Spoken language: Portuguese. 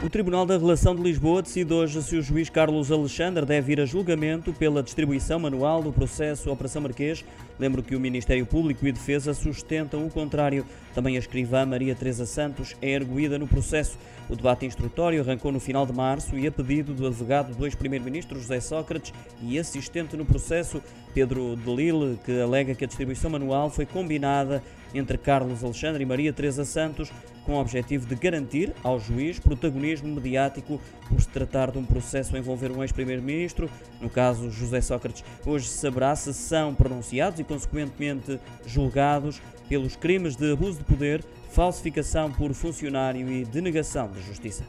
O Tribunal da Relação de Lisboa decide hoje se o juiz Carlos Alexandre deve ir a julgamento pela distribuição manual do processo Operação Marquês. Lembro que o Ministério Público e Defesa sustentam o contrário. Também a escrivã Maria Teresa Santos é erguida no processo. O debate instrutório arrancou no final de março e a pedido do advogado do ex-primeiro-ministro José Sócrates e assistente no processo Pedro de Lille, que alega que a distribuição manual foi combinada entre Carlos Alexandre e Maria Teresa Santos com o objetivo de garantir ao juiz protagonismo mediático por se tratar de um processo a envolver um ex-primeiro-ministro, no caso José Sócrates. Hoje saberá se são pronunciados e, consequentemente, julgados pelos crimes de abuso de poder, falsificação por funcionário e denegação de justiça.